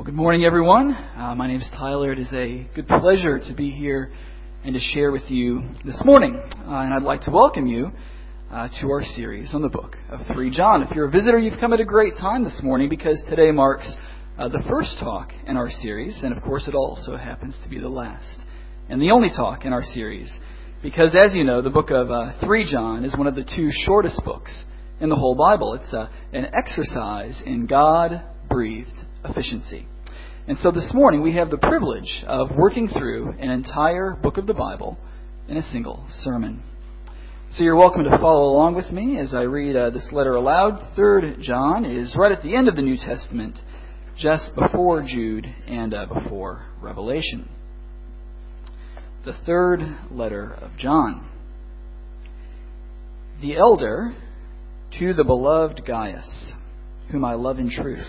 Well, good morning, everyone. Uh, my name is Tyler. It is a good pleasure to be here and to share with you this morning. Uh, and I'd like to welcome you uh, to our series on the book of 3 John. If you're a visitor, you've come at a great time this morning because today marks uh, the first talk in our series, and of course, it also happens to be the last and the only talk in our series. Because, as you know, the book of uh, 3 John is one of the two shortest books in the whole Bible. It's uh, an exercise in God breathed efficiency. And so this morning we have the privilege of working through an entire book of the Bible in a single sermon. So you're welcome to follow along with me as I read uh, this letter aloud. Third John is right at the end of the New Testament, just before Jude and uh, before Revelation. The third letter of John. The elder to the beloved Gaius, whom I love in truth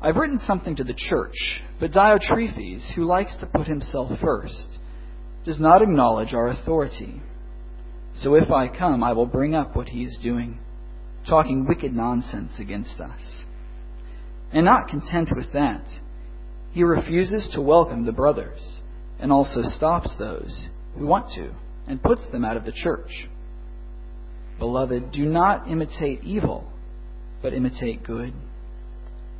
I've written something to the church, but Diotrephes, who likes to put himself first, does not acknowledge our authority. So if I come, I will bring up what he is doing, talking wicked nonsense against us. And not content with that, he refuses to welcome the brothers, and also stops those who want to, and puts them out of the church. Beloved, do not imitate evil, but imitate good.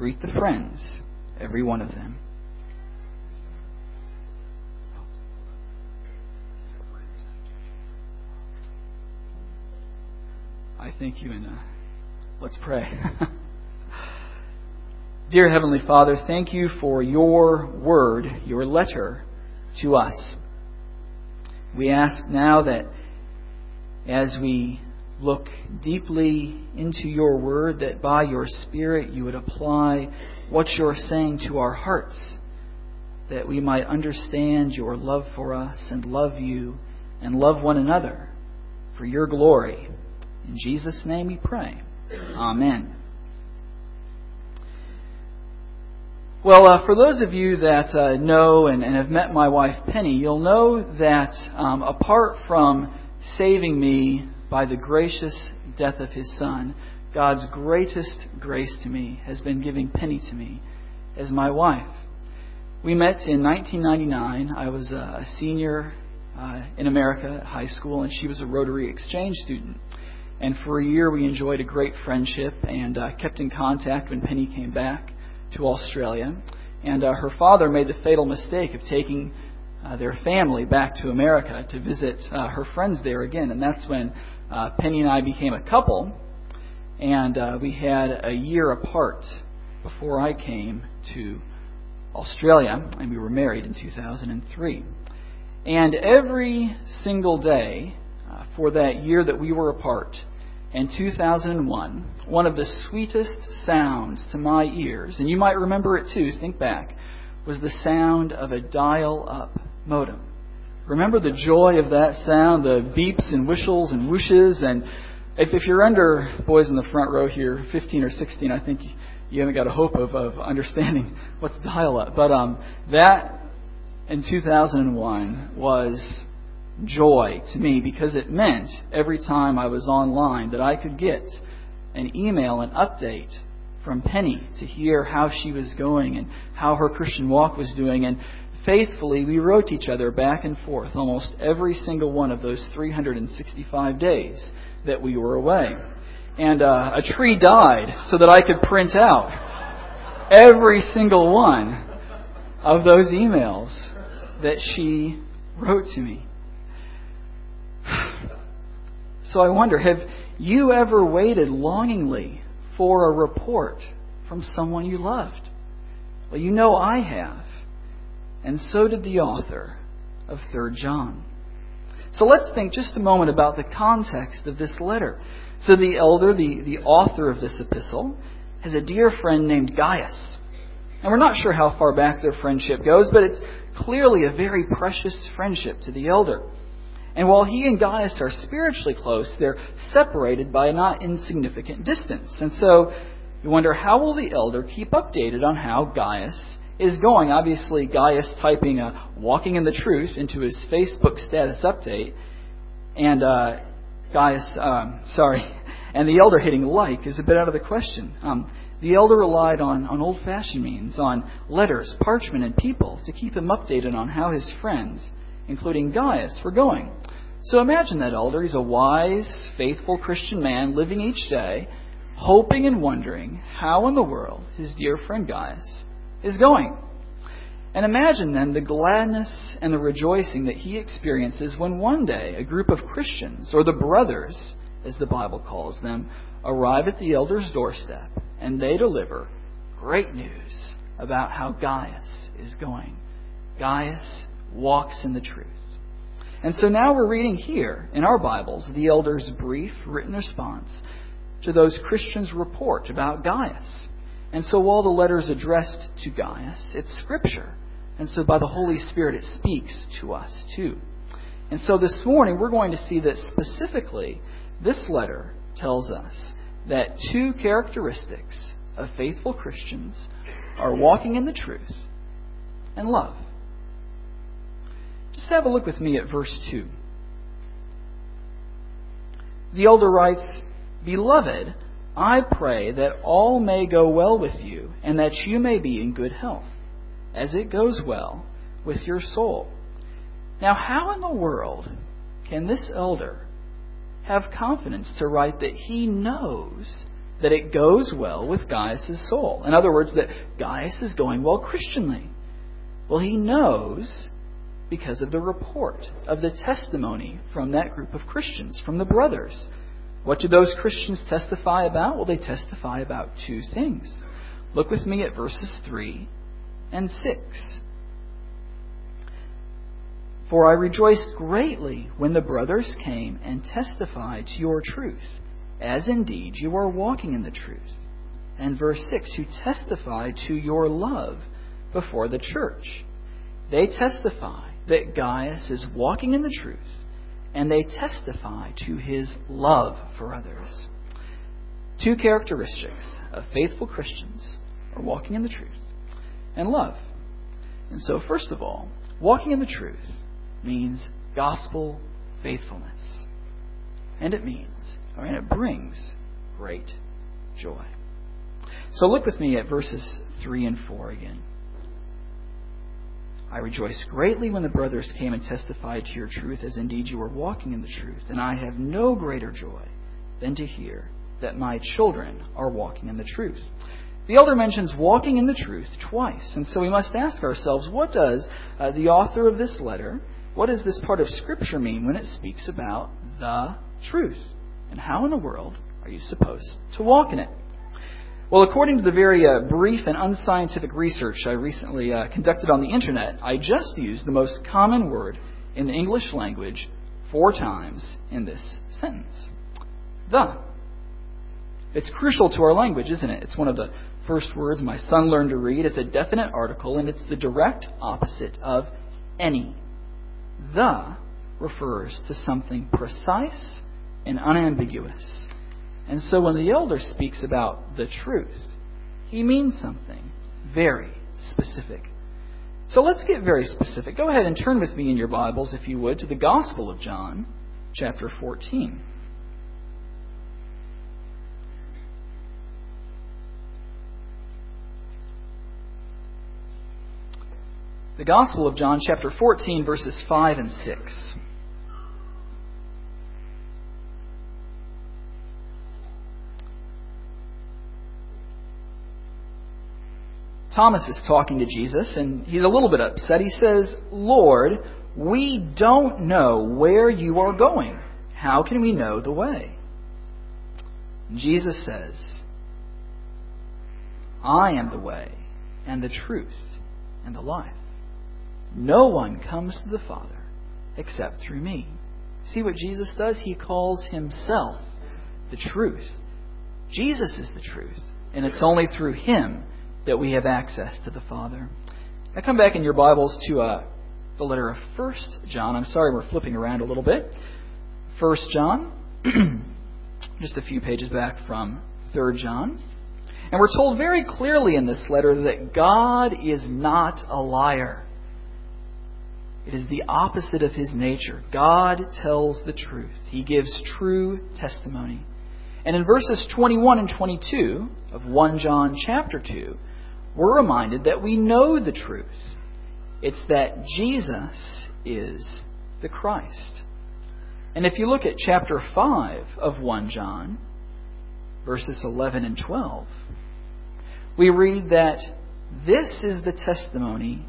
Greet the friends, every one of them. I thank you, and uh, let's pray. Dear Heavenly Father, thank you for your word, your letter to us. We ask now that as we look deeply into your word, that by your Spirit you would apply what you're saying to our hearts, that we might understand your love for us and love you and love one another for your glory. In Jesus' name we pray. Amen. Well, uh, for those of you that uh, know and, and, have met my wife Penny, you'll know that um, apart from saving me by the gracious death of his son, God's greatest grace to me has been giving Penny to me as my wife. We met in 1999. I was a senior uh, in America at high school, and she was a Rotary Exchange student. And for a year, we enjoyed a great friendship and uh, kept in contact when Penny came back to Australia. And uh, her father made the fatal mistake of taking uh, their family back to America to visit uh, her friends there again. And that's when uh, Penny and I became a couple, and uh, we had a year apart before I came to Australia, and we were married in 2003. And every single day uh, for that year that we were apart, in 2001, one of the sweetest sounds to my ears, and you might remember it too, think back, was the sound of a dial up modem. Remember the joy of that sound, the beeps and whistles and whooshes. And if, if you're under, boys in the front row here, 15 or 16, I think you haven't got a hope of, of understanding what's dial up. But um, that in 2001 was joy to me because it meant every time I was online that I could get an email, an update from Penny to hear how she was going and how her Christian walk was doing. And faithfully, we wrote each other back and forth almost every single one of those 365 days that we were away. And uh, a tree died so that I could print out every single one of those emails that she wrote to me. So I wonder, have you ever waited longingly for a report from someone you loved? Well, you know I have. And so did the author of 3 John. So let's think just a moment about the context of this letter. So the elder, the, the author of this epistle, has a dear friend named Gaius. And we're not sure how far back their friendship goes, but it's clearly a very precious friendship to the elder. And while he and Gaius are spiritually close, they're separated by a not insignificant distance. And so you wonder how will the elder keep updated on how Gaius is going? Obviously, Gaius typing a walking in the truth into his Facebook status update, and uh, Gaius, um, sorry, and the elder hitting like is a bit out of the question. Um, the elder relied on, on old fashioned means, on letters, parchment, and people to keep him updated on how his friends, including Gaius, were going. So imagine that elder. He's a wise, faithful Christian man living each day, hoping and wondering how in the world his dear friend Gaius is going. And imagine then the gladness and the rejoicing that he experiences when one day a group of Christians, or the brothers, as the Bible calls them, arrive at the elder's doorstep and they deliver great news about how Gaius is going. Gaius walks in the truth. And so now we're reading here in our Bibles the elder's brief written response to those Christians' report about Gaius. And so while the letter is addressed to Gaius, it's Scripture. And so by the Holy Spirit, it speaks to us too. And so this morning, we're going to see that specifically this letter tells us that two characteristics of faithful Christians are walking in the truth and love. Just have a look with me at verse 2. The elder writes, Beloved, I pray that all may go well with you, and that you may be in good health, as it goes well with your soul. Now, how in the world can this elder have confidence to write that he knows that it goes well with Gaius' soul. In other words, that Gaius is going well Christianly. Well, he knows because of the report, of the testimony from that group of Christians, from the brothers. What do those Christians testify about? Well, they testify about two things. Look with me at verses 3 and 6. For I rejoiced greatly when the brothers came and testified to your truth, as indeed you are walking in the truth. And verse 6 who testified to your love before the church. They testify that Gaius is walking in the truth, and they testify to his love for others. Two characteristics of faithful Christians are walking in the truth and love. And so, first of all, walking in the truth means gospel faithfulness. And it means, and it brings great joy. So look with me at verses 3 and 4 again. I rejoice greatly when the brothers came and testified to your truth, as indeed you are walking in the truth. And I have no greater joy than to hear that my children are walking in the truth. The elder mentions walking in the truth twice. And so we must ask ourselves what does uh, the author of this letter what does this part of Scripture mean when it speaks about the truth? And how in the world are you supposed to walk in it? Well, according to the very uh, brief and unscientific research I recently uh, conducted on the internet, I just used the most common word in the English language four times in this sentence the. It's crucial to our language, isn't it? It's one of the first words my son learned to read. It's a definite article, and it's the direct opposite of any. The refers to something precise and unambiguous. And so when the elder speaks about the truth, he means something very specific. So let's get very specific. Go ahead and turn with me in your Bibles, if you would, to the Gospel of John, chapter 14. The Gospel of John, chapter 14, verses 5 and 6. Thomas is talking to Jesus, and he's a little bit upset. He says, Lord, we don't know where you are going. How can we know the way? Jesus says, I am the way, and the truth, and the life. No one comes to the Father except through me. See what Jesus does? He calls himself the truth. Jesus is the truth, and it's only through him that we have access to the Father. I come back in your Bibles to uh, the letter of First John. I'm sorry we're flipping around a little bit. First John, just a few pages back from Third John. And we're told very clearly in this letter that God is not a liar. It is the opposite of his nature. God tells the truth. He gives true testimony. And in verses 21 and 22 of 1 John chapter 2, we're reminded that we know the truth. It's that Jesus is the Christ. And if you look at chapter 5 of 1 John, verses 11 and 12, we read that this is the testimony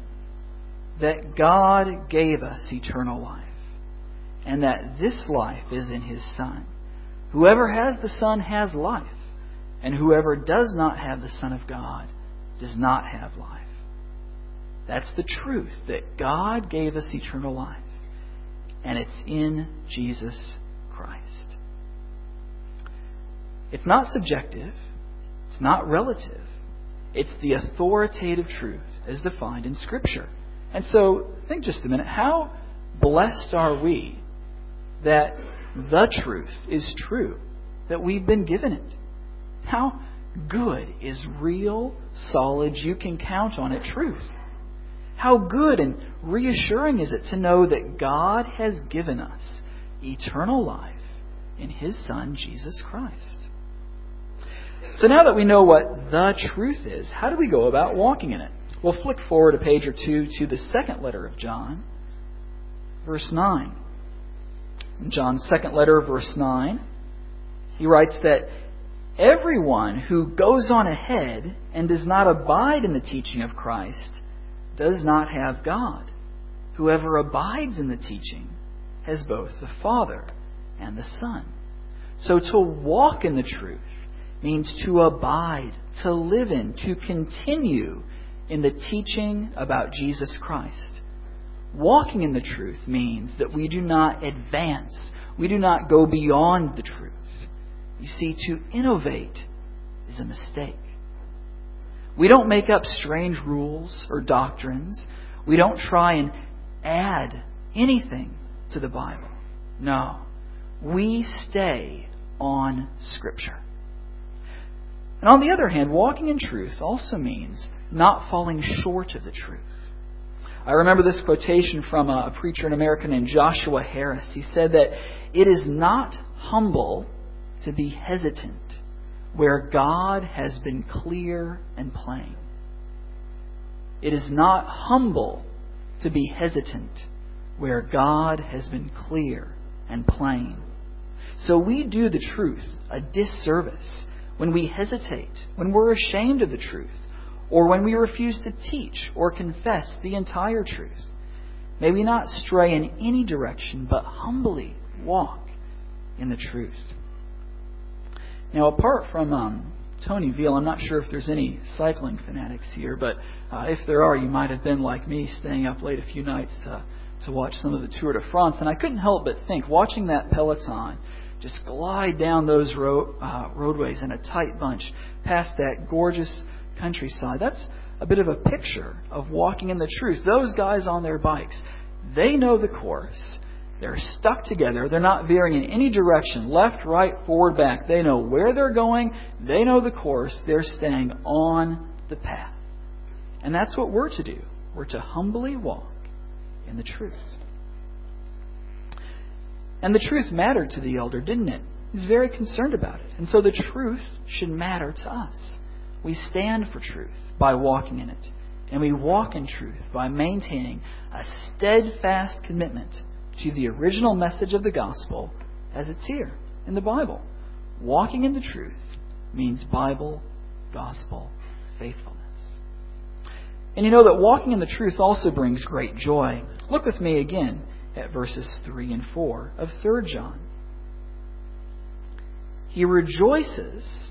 that God gave us eternal life, and that this life is in His Son. Whoever has the Son has life, and whoever does not have the Son of God does not have life. That's the truth that God gave us eternal life, and it's in Jesus Christ. It's not subjective, it's not relative, it's the authoritative truth as defined in Scripture. And so, think just a minute how blessed are we that the truth is true, that we've been given it? How good is real, solid, you can count on it truth? How good and reassuring is it to know that God has given us eternal life in His Son, Jesus Christ? So now that we know what the truth is, how do we go about walking in it? We'll flick forward a page or two to the second letter of John, verse 9. In John's second letter, verse 9, he writes that everyone who goes on ahead and does not abide in the teaching of Christ does not have God. Whoever abides in the teaching has both the Father and the Son. So to walk in the truth means to abide, to live in, to continue in the teaching about Jesus Christ. Walking in the truth means that we do not advance, we do not go beyond the truth. You see, to innovate is a mistake. We don't make up strange rules or doctrines. We don't try and add anything to the Bible. No. We stay on Scripture. And on the other hand, walking in truth also means not falling short of the truth. I remember this quotation from a preacher in America named Joshua Harris. He said that it is not humble to be hesitant where God has been clear and plain. It is not humble to be hesitant where God has been clear and plain. So we do the truth a disservice when we hesitate, when we're ashamed of the truth, or when we refuse to teach or confess the entire truth. May we not stray in any direction, but humbly walk in the truth. Now, apart from um, Tony Veal, I'm not sure if there's any cycling fanatics here, but uh, if there are, you might have been like me, staying up late a few nights to to watch some of the Tour de France, and I couldn't help but think, watching that peloton just glide down those ro- uh, roadways in a tight bunch past that gorgeous countryside. That's a bit of a picture of walking in the truth. Those guys on their bikes, they know the course. They're stuck together. They're not veering in any direction, left, right, forward, back. They know where they're going. They know the course. They're staying on the path. And that's what we're to do We're to humbly walk in the truth. And the truth mattered to the elder, didn't it? He's very concerned about it. And so the truth should matter to us. We stand for truth by walking in it. And we walk in truth by maintaining a steadfast commitment to the original message of the gospel as it's here in the Bible. Walking in the truth means Bible, gospel, faithfulness. And you know that walking in the truth also brings great joy. Look with me again at verses 3 and 4 of 3 John. He rejoices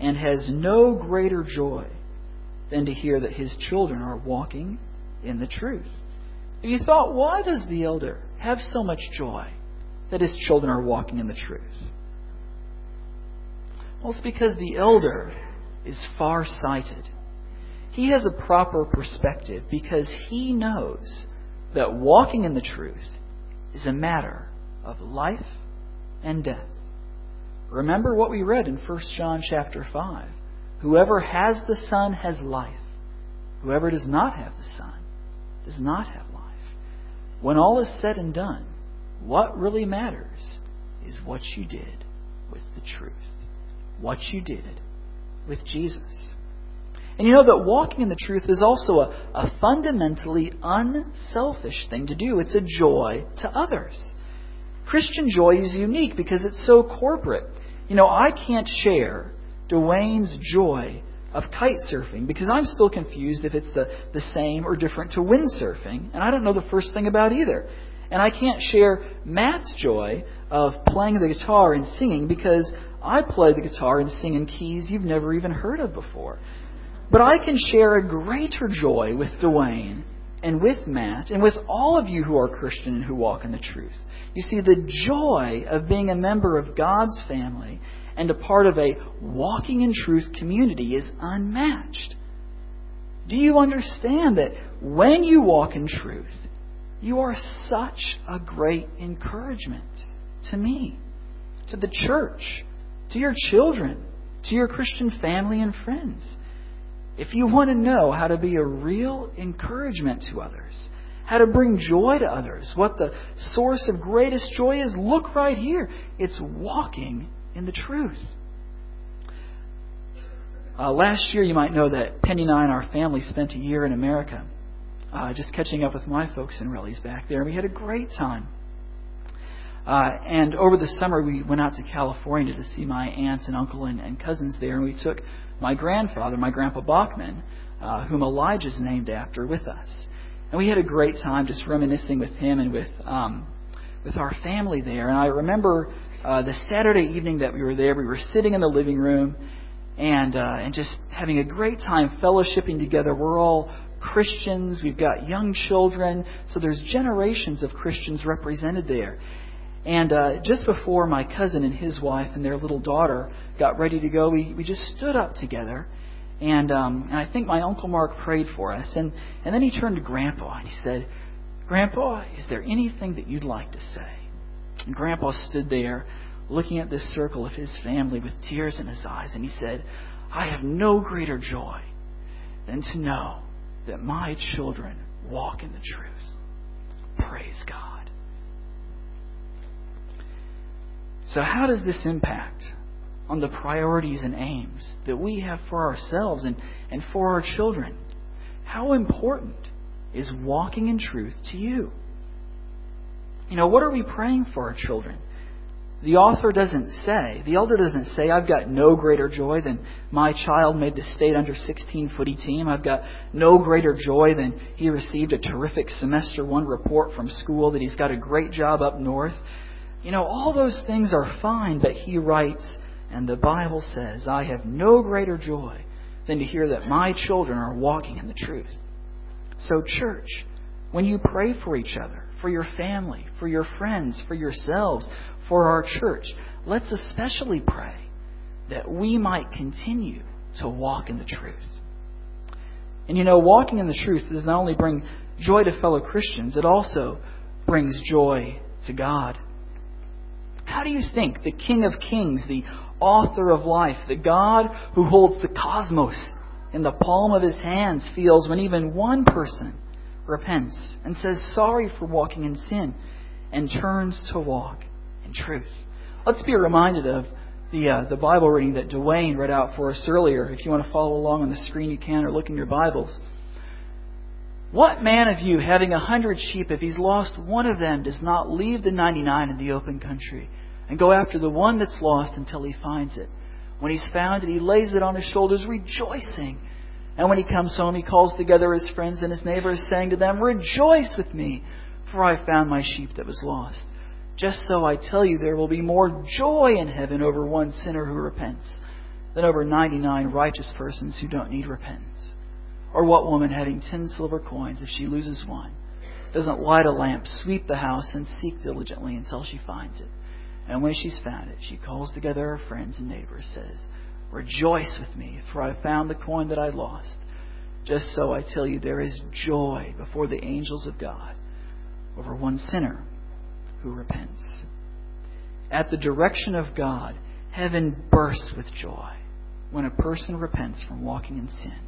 and has no greater joy than to hear that his children are walking in the truth. Have you thought, why does the elder have so much joy that his children are walking in the truth? Well, it's because the elder is far sighted. He has a proper perspective because he knows that walking in the truth is a matter of life and death. Remember what we read in 1 John chapter 5. Whoever has the Son has life. Whoever does not have the Son does not have. When all is said and done, what really matters is what you did with the truth. What you did with Jesus. And you know that walking in the truth is also a, a fundamentally unselfish thing to do. It's a joy to others. Christian joy is unique because it's so corporate. You know, I can't share Dwayne's joy of kite surfing because I'm still confused if it's the, the same or different to windsurfing, and I don't know the first thing about either. And I can't share Matt's joy of playing the guitar and singing because I play the guitar and sing in keys you've never even heard of before. But I can share a greater joy with Dwayne and with Matt and with all of you who are Christian and who walk in the truth. You see, the joy of being a member of God's family and a part of a walking in truth community is unmatched. Do you understand that when you walk in truth, you are such a great encouragement to me, to the church, to your children, to your Christian family and friends? If you want to know how to be a real encouragement to others, how to bring joy to others, what the source of greatest joy is, look right here. It's walking in the truth. Uh, last year, you might know that Penny and I and our family spent a year in America, uh, just catching up with my folks in Relly's back there, and we had a great time. Uh, and over the summer, we went out to California to see my aunts and uncle and, and cousins there, and we took my grandfather, my grandpa Bachman, uh, whom Elijah's named after, with us. And we had a great time just reminiscing with him and with um, with our family there. And I remember uh, the Saturday evening that we were there, we were sitting in the living room and uh, and just having a great time fellowshipping together. We're all Christians. We've got young children, so there's generations of Christians represented there. And uh, just before my cousin and his wife and their little daughter got ready to go, we, we just stood up together. And, um, and I think my Uncle Mark prayed for us. And, and then he turned to Grandpa and he said, Grandpa, is there anything that you'd like to say? And Grandpa stood there looking at this circle of his family with tears in his eyes. And he said, I have no greater joy than to know that my children walk in the truth. Praise God. So, how does this impact on the priorities and aims that we have for ourselves and, and for our children? How important is walking in truth to you? You know, what are we praying for our children? The author doesn't say, the elder doesn't say, I've got no greater joy than my child made the state under 16 footy team. I've got no greater joy than he received a terrific semester one report from school, that he's got a great job up north. You know, all those things are fine, but he writes, and the Bible says, I have no greater joy than to hear that my children are walking in the truth. So, church, when you pray for each other, for your family, for your friends, for yourselves, for our church, let's especially pray that we might continue to walk in the truth. And you know, walking in the truth does not only bring joy to fellow Christians, it also brings joy to God. How do you think the King of Kings, the author of life, the God who holds the cosmos in the palm of his hands, feels when even one person repents and says sorry for walking in sin and turns to walk in truth. Let's be reminded of the, uh, the Bible reading that Dwayne read out for us earlier. If you want to follow along on the screen, you can, or look in your Bibles. What man of you, having a hundred sheep, if he's lost one of them, does not leave the ninety nine in the open country and go after the one that's lost until he finds it? When he's found it, he lays it on his shoulders, rejoicing. And when he comes home, he calls together his friends and his neighbors, saying to them, Rejoice with me, for I found my sheep that was lost. Just so I tell you, there will be more joy in heaven over one sinner who repents than over 99 righteous persons who don't need repentance. Or what woman having ten silver coins, if she loses one, doesn't light a lamp, sweep the house, and seek diligently until she finds it? And when she's found it, she calls together her friends and neighbors, says, Rejoice with me, for I found the coin that I lost. Just so I tell you, there is joy before the angels of God over one sinner who repents. At the direction of God, heaven bursts with joy when a person repents from walking in sin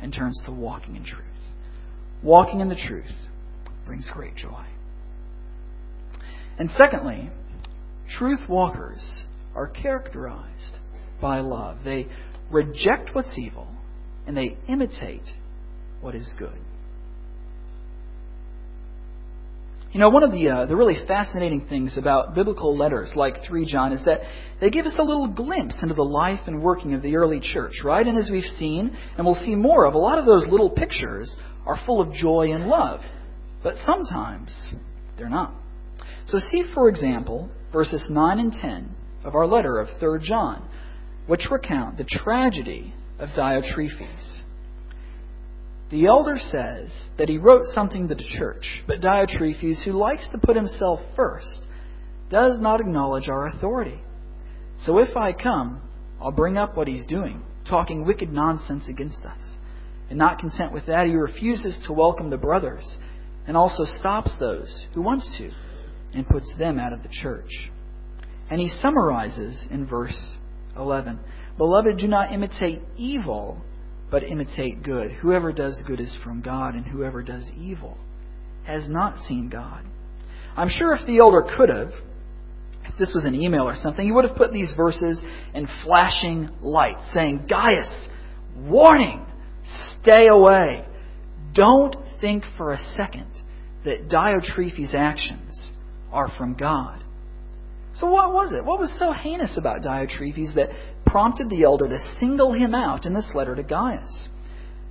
and turns to walking in truth. Walking in the truth brings great joy. And secondly, truth walkers are characterized by love. They reject what's evil and they imitate what is good. You know, one of the, uh, the really fascinating things about biblical letters like 3 John is that they give us a little glimpse into the life and working of the early church, right? And as we've seen, and we'll see more of, a lot of those little pictures are full of joy and love. But sometimes they're not. So see, for example, verses 9 and 10 of our letter of 3 John which recount the tragedy of Diotrephes. The elder says that he wrote something to the church, but Diotrephes, who likes to put himself first, does not acknowledge our authority. So if I come, I'll bring up what he's doing, talking wicked nonsense against us. And not content with that, he refuses to welcome the brothers, and also stops those who wants to, and puts them out of the church. And he summarizes in verse 11. Beloved, do not imitate evil, but imitate good. Whoever does good is from God, and whoever does evil has not seen God. I'm sure if the elder could have, if this was an email or something, he would have put these verses in flashing lights, saying, Gaius, warning, stay away. Don't think for a second that Diotrephes' actions are from God. So what was it? What was so heinous about Diotrephes that prompted the elder to single him out in this letter to Gaius?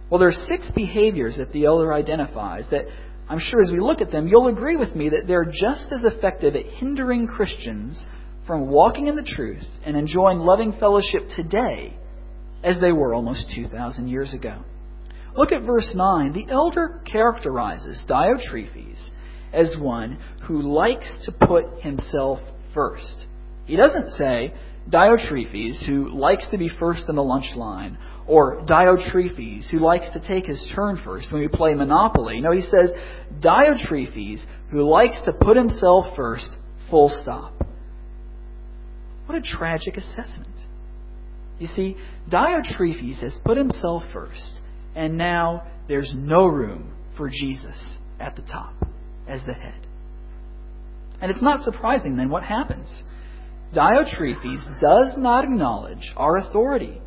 Well, there are six behaviors that the elder identifies that I'm sure as we look at them, you'll agree with me that they're just as effective at hindering Christians from walking in the truth and enjoying loving fellowship today as they were almost 2,000 years ago. Look at verse 9. The elder characterizes Diotrephes as one who likes to put himself first. He doesn't say Diotrephes, who likes to be first in the lunch line, or Diotrephes, who likes to take his turn first when we play Monopoly. No, he says Diotrephes, who likes to put himself first, full stop. What a tragic assessment. You see, Diotrephes has put himself first, and now there's no room for Jesus at the top as the head. And it's not surprising then what happens. Diotrephes does not acknowledge our authority.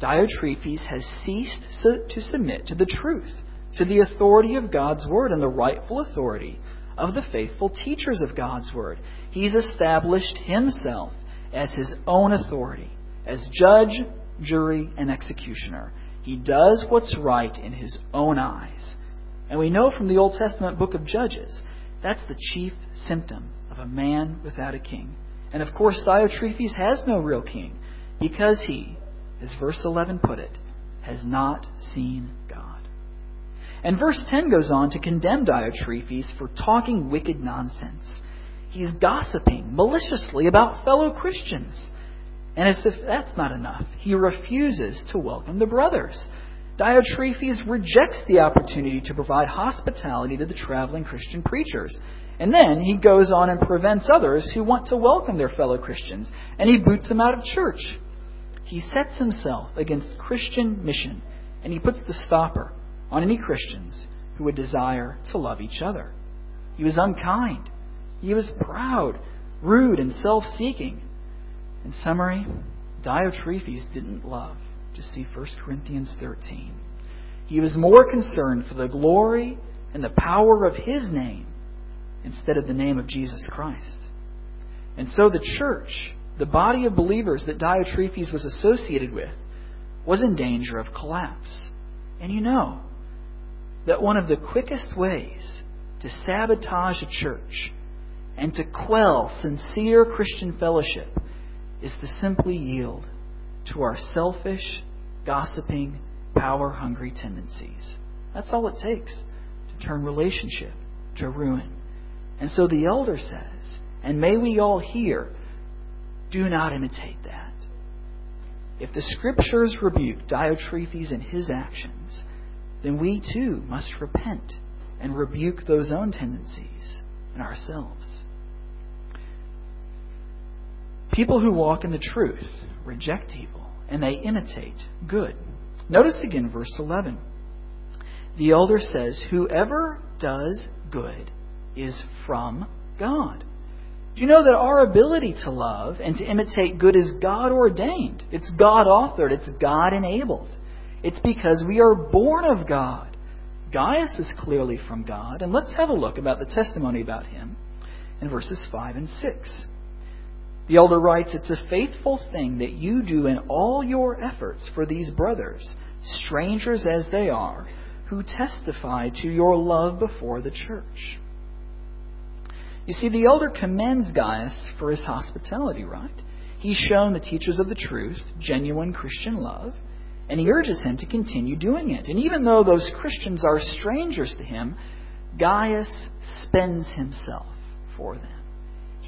Diotrephes has ceased to submit to the truth, to the authority of God's Word and the rightful authority of the faithful teachers of God's Word. He's established himself as his own authority, as judge, jury, and executioner. He does what's right in his own eyes. And we know from the Old Testament book of Judges that's the chief symptom of a man without a king. And of course, Diotrephes has no real king because he, as verse 11 put it, has not seen God. And verse 10 goes on to condemn Diotrephes for talking wicked nonsense. He's gossiping maliciously about fellow Christians. And as if that's not enough, he refuses to welcome the brothers. Diotrephes rejects the opportunity to provide hospitality to the traveling Christian preachers. And then he goes on and prevents others who want to welcome their fellow Christians, and he boots them out of church. He sets himself against Christian mission, and he puts the stopper on any Christians who would desire to love each other. He was unkind. He was proud, rude, and self seeking. In summary, Diotrephes didn't love. Just see 1 Corinthians 13. He was more concerned for the glory and the power of his name instead of the name of Jesus Christ. And so the church, the body of believers that Diotrephes was associated with, was in danger of collapse. And you know that one of the quickest ways to sabotage a church and to quell sincere Christian fellowship is to simply yield to our selfish, gossiping, power hungry tendencies. That's all it takes to turn relationship to ruin. And so the elder says, and may we all hear, do not imitate that. If the scriptures rebuke Diotrephes and his actions, then we too must repent and rebuke those own tendencies in ourselves. People who walk in the truth reject evil and they imitate good. Notice again verse 11. The elder says, Whoever does good is from God. Do you know that our ability to love and to imitate good is God ordained? It's God authored, it's God enabled. It's because we are born of God. Gaius is clearly from God, and let's have a look about the testimony about him in verses 5 and 6. The elder writes, It's a faithful thing that you do in all your efforts for these brothers, strangers as they are, who testify to your love before the church. You see, the elder commends Gaius for his hospitality, right? He's shown the teachers of the truth genuine Christian love, and he urges him to continue doing it. And even though those Christians are strangers to him, Gaius spends himself for them.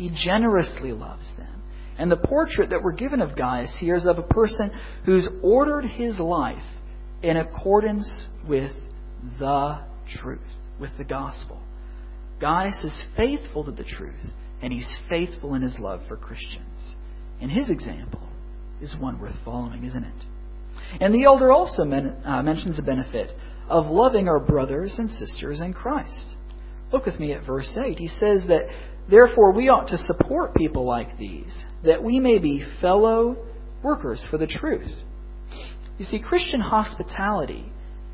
He generously loves them. And the portrait that we're given of Gaius here is of a person who's ordered his life in accordance with the truth, with the gospel. Gaius is faithful to the truth, and he's faithful in his love for Christians. And his example is one worth following, isn't it? And the elder also men, uh, mentions the benefit of loving our brothers and sisters in Christ. Look with me at verse 8. He says that Therefore, we ought to support people like these, that we may be fellow workers for the truth. You see, Christian hospitality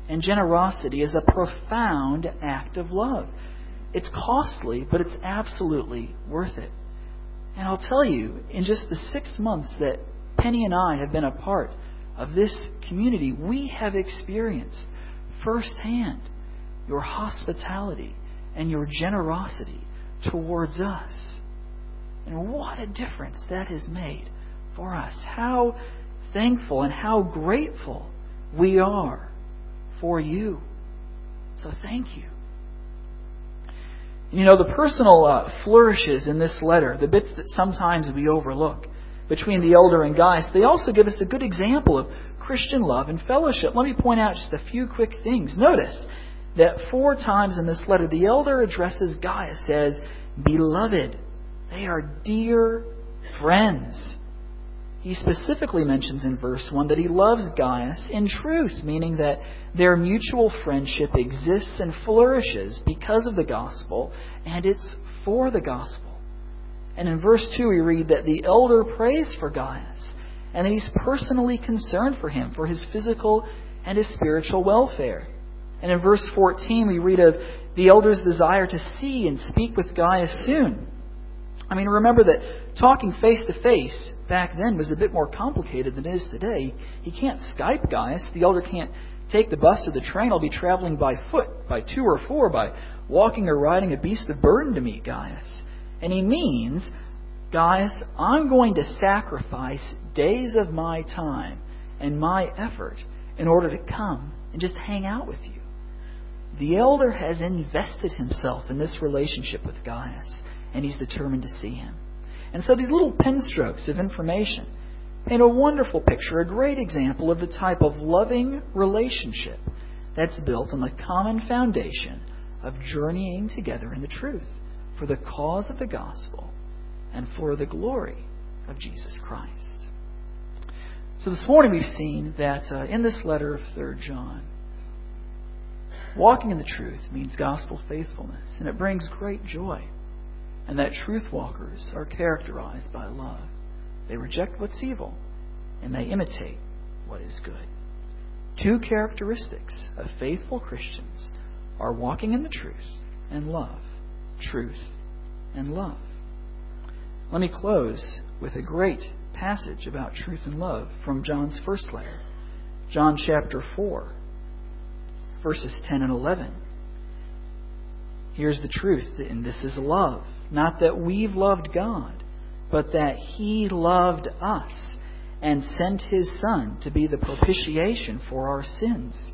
and generosity is a profound act of love. It's costly, but it's absolutely worth it. And I'll tell you, in just the six months that Penny and I have been a part of this community, we have experienced firsthand your hospitality and your generosity towards us. And what a difference that has made for us. How thankful and how grateful we are for you. So thank you. You know, the personal uh, flourishes in this letter, the bits that sometimes we overlook between the elder and Gaius, they also give us a good example of Christian love and fellowship. Let me point out just a few quick things. Notice that four times in this letter, the elder addresses Gaius as beloved. They are dear friends. He specifically mentions in verse 1 that he loves Gaius in truth, meaning that their mutual friendship exists and flourishes because of the gospel, and it's for the gospel. And in verse 2, we read that the elder prays for Gaius, and that he's personally concerned for him, for his physical and his spiritual welfare. And in verse 14, we read of the elder's desire to see and speak with Gaius soon. I mean, remember that talking face to face back then was a bit more complicated than it is today. He can't Skype Gaius. The elder can't take the bus or the train. He'll be traveling by foot, by two or four, by walking or riding a beast of burden to meet Gaius. And he means, Gaius, I'm going to sacrifice days of my time and my effort in order to come and just hang out with you. The elder has invested himself in this relationship with Gaius, and he's determined to see him. And so these little pen strokes of information paint a wonderful picture, a great example of the type of loving relationship that's built on the common foundation of journeying together in the truth for the cause of the gospel and for the glory of Jesus Christ. So this morning we've seen that uh, in this letter of 3 John, Walking in the truth means gospel faithfulness, and it brings great joy. And that truth walkers are characterized by love. They reject what's evil, and they imitate what is good. Two characteristics of faithful Christians are walking in the truth and love. Truth and love. Let me close with a great passage about truth and love from John's first letter. John chapter 4, verses 10 and 11. Here's the truth, and this is love. Not that we've loved God, but that He loved us and sent His Son to be the propitiation for our sins.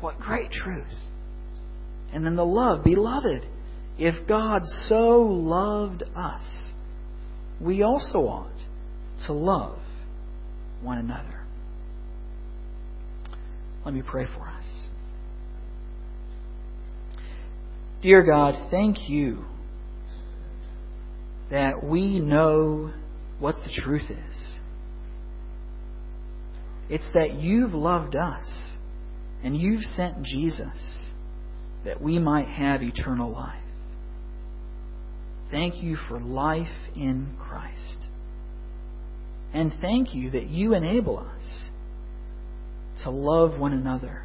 What great truth. And then the love. Beloved, if God so loved us, we also ought to love one another. Let me pray for us. Dear God, thank you that we know what the truth is. It's that you've loved us and you've sent Jesus that we might have eternal life. Thank you for life in Christ. And thank you that you enable us to love one another.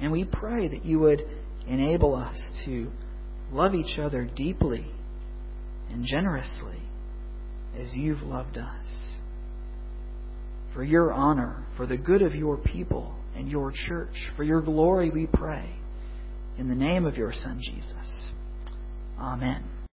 And we pray that you would enable us to love each other deeply and generously as you've loved us. For your honor, for the good of your people and your church, for your glory we pray. In the name of your Son, Jesus. Amen.